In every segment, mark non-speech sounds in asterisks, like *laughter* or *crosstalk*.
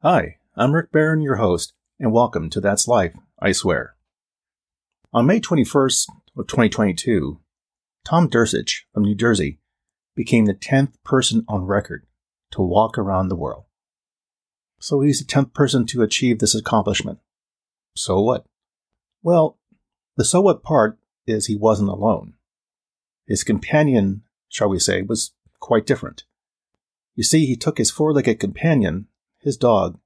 Hi, I'm Rick Barron, your host, and welcome to That's Life, I Swear. On May 21st of 2022, Tom Turcich from New Jersey became the 10th person on record to walk around the world. So he's the 10th person to achieve this accomplishment. So what? Well, the so what part is he wasn't alone. His companion, shall we say, was quite different. You see, he took his four legged companion his dog,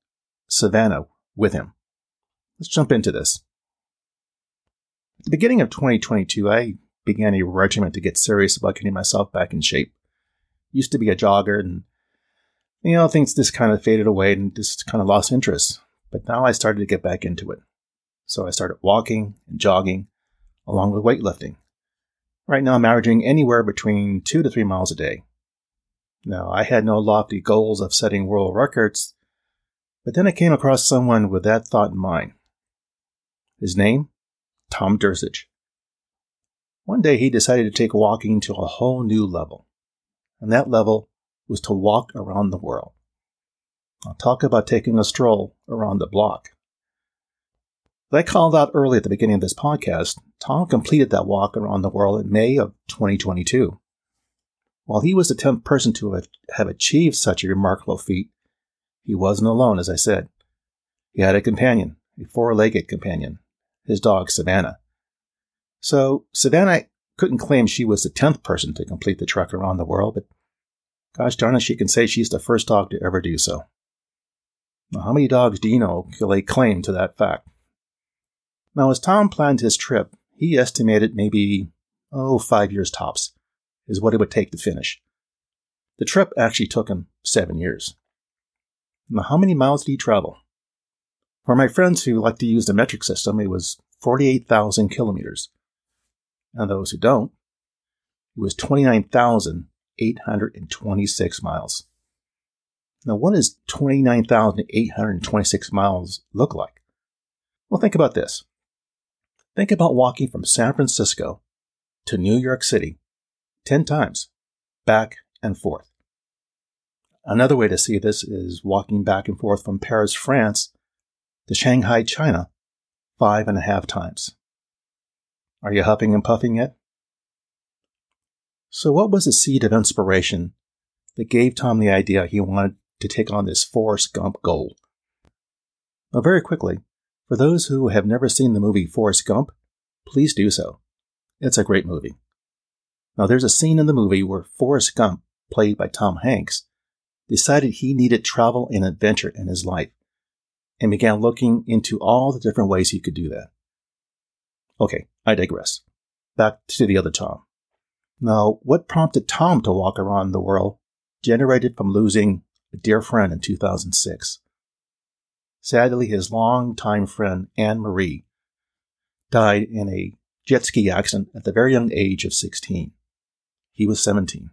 Savannah, with him. Let's jump into this. At the beginning of 2022, I began a regimen to get serious about getting myself back in shape. Used to be a jogger, and you know, things just kind of faded away and just kind of lost interest. But now I started to get back into it. So I started walking and jogging along with weightlifting. Right now, I'm averaging anywhere between two to three miles a day. Now, I had no lofty goals of setting world records, but then I came across someone with that thought in mind. His name? Tom Turcich. One day he decided to take walking to a whole new level. And that level was to walk around the world. I'll talk about taking a stroll around the block. As I called out early at the beginning of this podcast, Tom completed that walk around the world in May of 2022. While he was the 10th person to have achieved such a remarkable feat, he wasn't alone, as I said. He had a companion, a four legged companion, his dog, Savannah. So, Savannah couldn't claim she was the 10th person to complete the trek around the world, but gosh darn it, she can say she's the first dog to ever do so. Now, how many dogs do you know can lay claim to that fact? Now, as Tom planned his trip, he estimated maybe, oh, five years tops is what it would take to finish. The trip actually took him seven years. Now, how many miles did he travel? For my friends who like to use the metric system, it was 48,000 kilometers. And those who don't, it was 29,826 miles. Now, what does 29,826 miles look like? Well, think about this. Think about walking from San Francisco to New York City 10 times, back and forth. Another way to see this is walking back and forth from Paris, France to Shanghai, China, five and a half times. Are you huffing and puffing yet? So, what was the seed of inspiration that gave Tom the idea he wanted to take on this Forrest Gump goal? Well, very quickly, for those who have never seen the movie Forrest Gump, please do so. It's a great movie. Now, there's a scene in the movie where Forrest Gump, played by Tom Hanks, decided he needed travel and adventure in his life and began looking into all the different ways he could do that. Okay, I digress. Back to the other Tom. Now, what prompted Tom to walk around the world generated from losing a dear friend in 2006. Sadly, his longtime friend Anne Marie died in a jet ski accident at the very young age of 16. He was 17.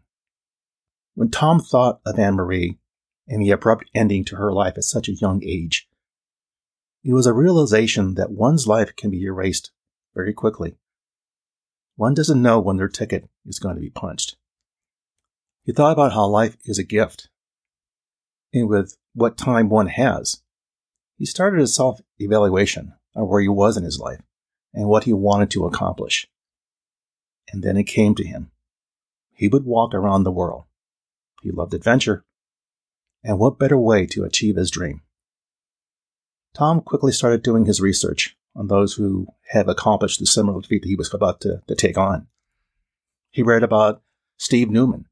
When Tom thought of Anne Marie and the abrupt ending to her life at such a young age, it was a realization that one's life can be erased very quickly. One doesn't know when their ticket is going to be punched. He thought about how life is a gift. And with what time one has, he started a self evaluation of where he was in his life and what he wanted to accomplish. And then it came to him. He would walk around the world. He loved adventure. And what better way to achieve his dream? Tom quickly started doing his research on those who have accomplished the similar feat that he was about to, to take on. He read about Steve Newman,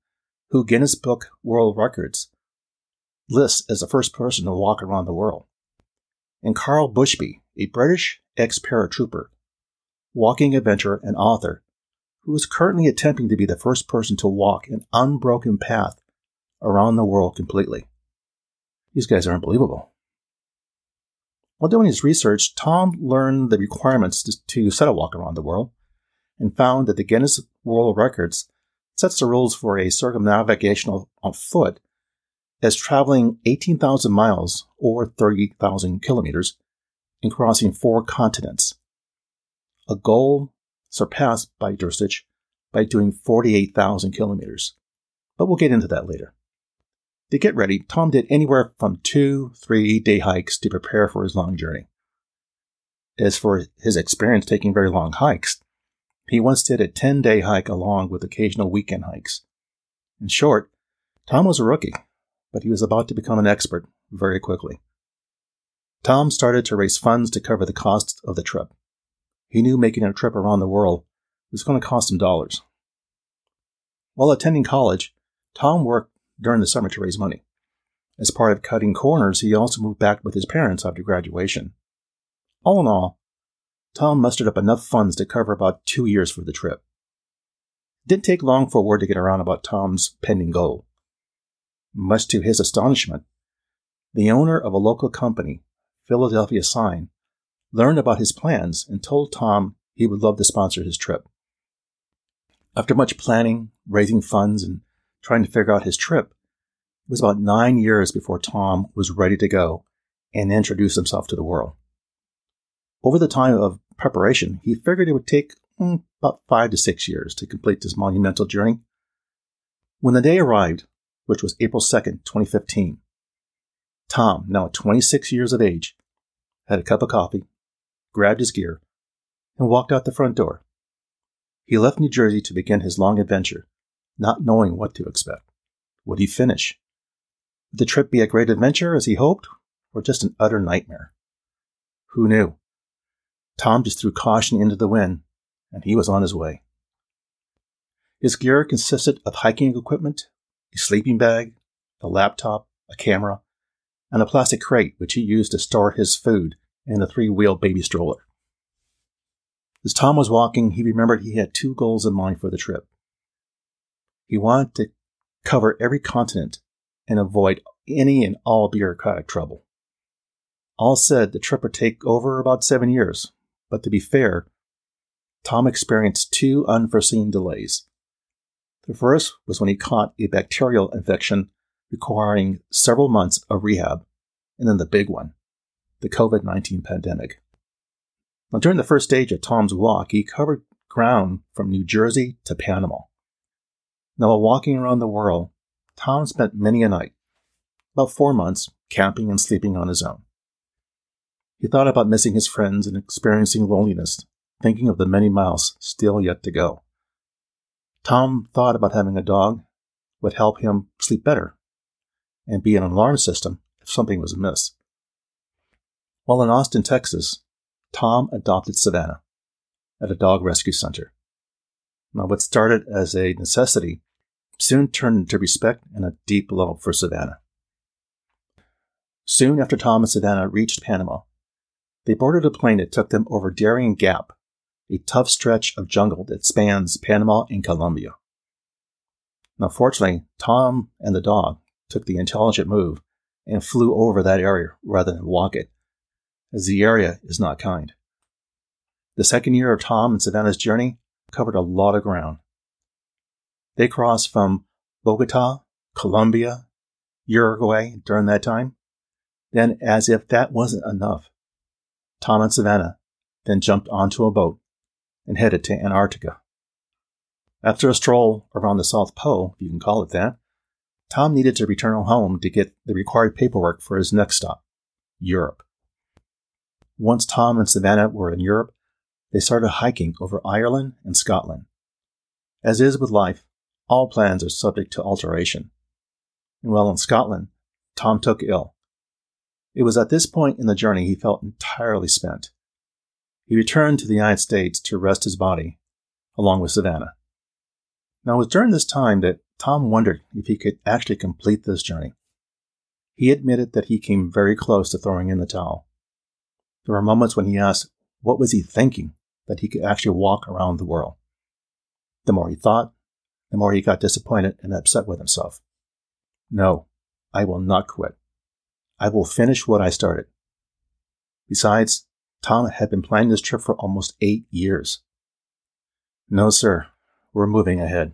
who Guinness Book World Records lists as the first person to walk around the world, and Karl Bushby, a British ex paratrooper, walking adventurer and author, who is currently attempting to be the first person to walk an unbroken path around the world completely. These guys are unbelievable. While doing his research, Tom learned the requirements to, set a walk around the world and found that the Guinness World Records sets the rules for a circumnavigation on uh, foot as traveling 18,000 miles or 30,000 kilometers and crossing four continents. A goal surpassed by Turcich by doing 48,000 kilometers. But we'll get into that later. To get ready, Tom did anywhere from two, three day hikes to prepare for his long journey. As for his experience taking very long hikes, he once did a 10 day hike along with occasional weekend hikes. In short, Tom was a rookie, but he was about to become an expert very quickly. Tom started to raise funds to cover the costs of the trip. He knew making a trip around the world was going to cost him dollars. While attending college, Tom worked during the summer to raise money. As part of cutting corners, he also moved back with his parents after graduation. All in all, Tom mustered up enough funds to cover about two years for the trip. It didn't take long for word to get around about Tom's pending goal. Much to his astonishment, the owner of a local company, Philadelphia Sign, learned about his plans and told Tom he would love to sponsor his trip. After much planning, raising funds, and trying to figure out his trip, it was about nine years before Tom was ready to go and introduce himself to the world. Over the time of preparation, he figured it would take mm, about five to six years to complete this monumental journey. When the day arrived, which was April 2nd, 2015, Tom, now 26 years of age, had a cup of coffee, grabbed his gear, and walked out the front door. He left New Jersey to begin his long adventure, not knowing what to expect. Would he finish? Would the trip be a great adventure as he hoped, or just an utter nightmare? Who knew? Tom just threw caution into the wind, and he was on his way. His gear consisted of hiking equipment, a sleeping bag, a laptop, a camera, and a plastic crate which he used to store his food and a three wheel baby stroller. As Tom was walking, he remembered he had two goals in mind for the trip. He wanted to cover every continent and avoid any and all bureaucratic trouble. All said, the trip would take over about seven years, but to be fair, Tom experienced two unforeseen delays. The first was when he caught a bacterial infection requiring several months of rehab, and then the big one, the COVID 19 pandemic. Now, during the first stage of Tom's walk, he covered ground from New Jersey to Panama. Now, while walking around the world, Tom spent many a night, about four months, camping and sleeping on his own. He thought about missing his friends and experiencing loneliness, thinking of the many miles still yet to go. Tom thought about having a dog would help him sleep better and be an alarm system if something was amiss. While in Austin, Texas, Tom adopted Savannah at a dog rescue center. Now, what started as a necessity soon turned into respect and a deep love for Savannah. Soon after Tom and Savannah reached Panama, they boarded a plane that took them over Darien Gap, a tough stretch of jungle that spans Panama and Colombia. Now, fortunately, Tom and the dog took the intelligent move and flew over that area rather than walk it, as the area is not kind. The second year of Tom and Savannah's journey covered a lot of ground. They crossed from Bogota, Colombia, Uruguay during that time. Then, as if that wasn't enough, Tom and Savannah then jumped onto a boat and headed to Antarctica. After a stroll around the South Pole, if you can call it that, Tom needed to return home to get the required paperwork for his next stop, Europe. Once Tom and Savannah were in Europe, they started hiking over Ireland and Scotland. As is with life, all plans are subject to alteration. And while in Scotland, Tom took ill. It was at this point in the journey he felt entirely spent. He returned to the United States to rest his body, along with Savannah. Now, it was during this time that Tom wondered if he could actually complete this journey. He admitted that he came very close to throwing in the towel. There were moments when he asked, what was he thinking that he could actually walk around the world? The more he thought, the more he got disappointed and upset with himself. No, I will not quit. I will finish what I started. Besides, Tom had been planning this trip for almost eight years. No, sir, we're moving ahead.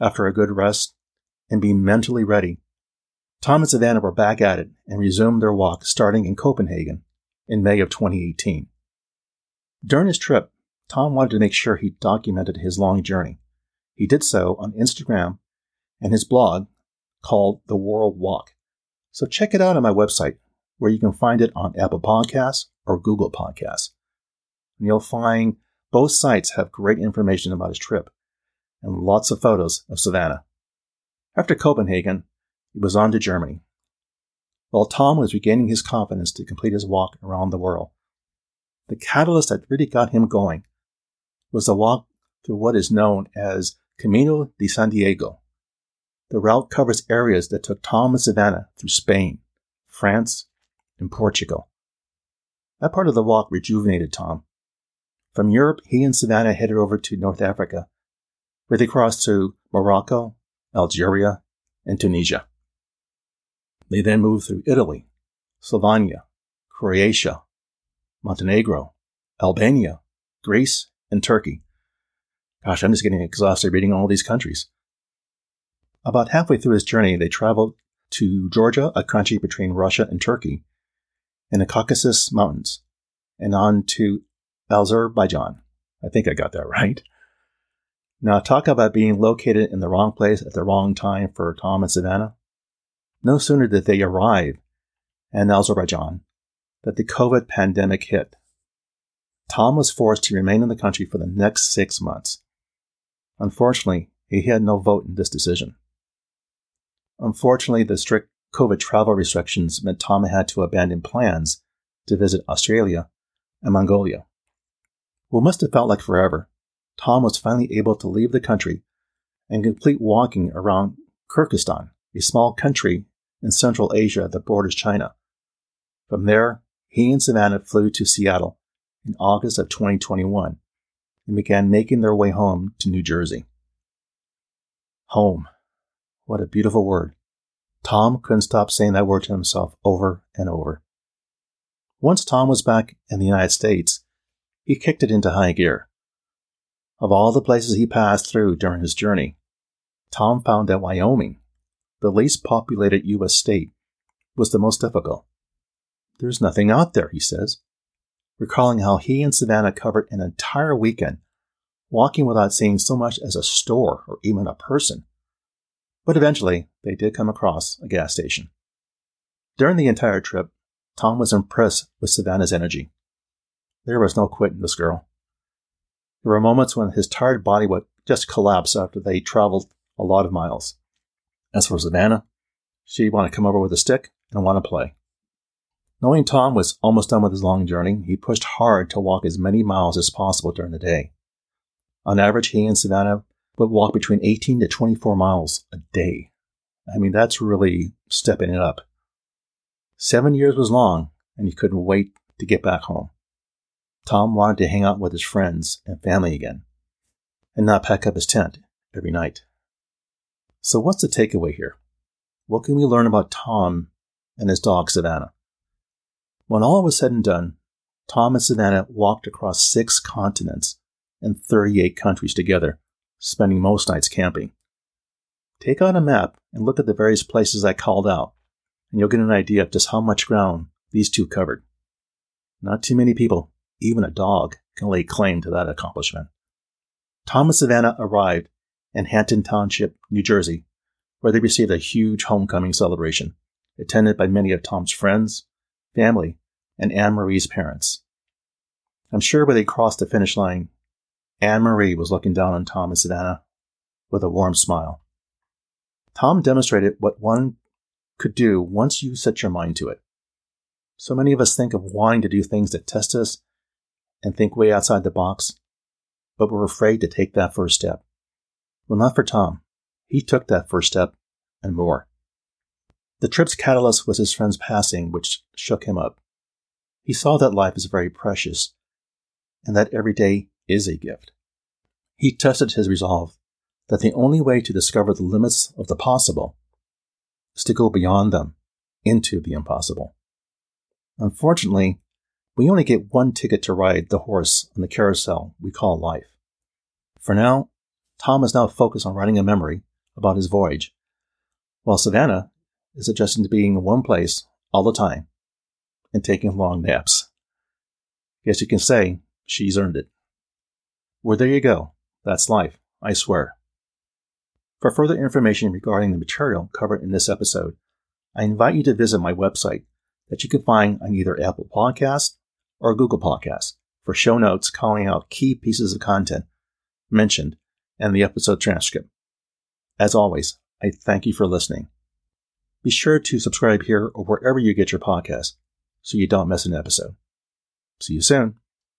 After a good rest and being mentally ready, Tom and Savannah were back at it and resumed their walk starting in Copenhagen in May of 2018. During his trip, Tom wanted to make sure he documented his long journey. He did so on Instagram and his blog called The World Walk. So check it out on my website, where you can find it on Apple Podcasts or Google Podcasts. And you'll find both sites have great information about his trip and lots of photos of Savannah. After Copenhagen, he was on to Germany. While Tom was regaining his confidence to complete his walk around the world, the catalyst that really got him going was the walk through what is known as Camino de Santiago. The route covers areas that took Tom and Savannah through Spain, France, and Portugal. That part of the walk rejuvenated Tom. From Europe, he and Savannah headed over to North Africa, where they crossed to Morocco, Algeria, and Tunisia. They then moved through Italy, Slovenia, Croatia, Montenegro, Albania, Greece, and Turkey. Gosh, I'm just getting exhausted reading all these countries. About halfway through his journey, they traveled to Georgia, a country between Russia and Turkey, in the Caucasus Mountains, and on to Azerbaijan. I think I got that *laughs* right. Now, talk about being located in the wrong place at the wrong time for Tom and Savannah. No sooner did they arrive in Azerbaijan that the COVID pandemic hit. Tom was forced to remain in the country for the next six months. Unfortunately, he had no vote in this decision. Unfortunately, the strict COVID travel restrictions meant Tom had to abandon plans to visit Australia and Mongolia. What must have felt like forever, Tom was finally able to leave the country and complete walking around Kyrgyzstan, a small country in Central Asia that borders China. From there, he and Savannah flew to Seattle in August of 2021 and began making their way home to New Jersey. Home. What a beautiful word. Tom couldn't stop saying that word to himself over and over. Once Tom was back in the United States, he kicked it into high gear. Of all the places he passed through during his journey, Tom found that Wyoming, the least populated U.S. state, was the most difficult. There's nothing out there, he says, recalling how he and Savannah covered an entire weekend walking without seeing so much as a store or even a person. But eventually, they did come across a gas station. During the entire trip, Tom was impressed with Savannah's energy. There was no quitting this girl. There were moments when his tired body would just collapse after they traveled a lot of miles. As for Savannah, she'd want to come over with a stick and want to play. Knowing Tom was almost done with his long journey, he pushed hard to walk as many miles as possible during the day. On average, he and Savannah would walk between 18 to 24 miles a day. I mean, that's really stepping it up. Seven years was long, and he couldn't wait to get back home. Tom wanted to hang out with his friends and family again, and not pack up his tent every night. So, what's the takeaway here? What can we learn about Tom and his dog Savannah? When all was said and done, Tom and Savannah walked across six continents and 38 countries together, spending most nights camping. Take out a map and look at the various places I called out, and you'll get an idea of just how much ground these two covered. Not too many people, even a dog, can lay claim to that accomplishment. Tom and Savannah arrived in Haddon Township, New Jersey, where they received a huge homecoming celebration, attended by many of Tom's friends, family, and Anne Marie's parents. I'm sure when they crossed the finish line, Anne Marie was looking down on Tom and Savannah with a warm smile. Tom demonstrated what one could do once you set your mind to it. So many of us think of wanting to do things that test us and think way outside the box, but we're afraid to take that first step. Well, not for Tom. He took that first step and more. The trip's catalyst was his friend's passing, which shook him up. He saw that life is very precious and that every day is a gift. He tested his resolve that the only way to discover the limits of the possible is to go beyond them into the impossible. Unfortunately, we only get one ticket to ride the horse on the carousel we call life. For now, Tom is now focused on writing a memory about his voyage, while Savannah is adjusting to being in one place all the time and taking long naps. Guess you can say she's earned it. Well, there you go. That's life, I swear. For further information regarding the material covered in this episode, I invite you to visit my website that you can find on either Apple Podcast or Google Podcast for show notes calling out key pieces of content mentioned and the episode transcript. As always, I thank you for listening. Be sure to subscribe here or wherever you get your podcast so you don't miss an episode. See you soon.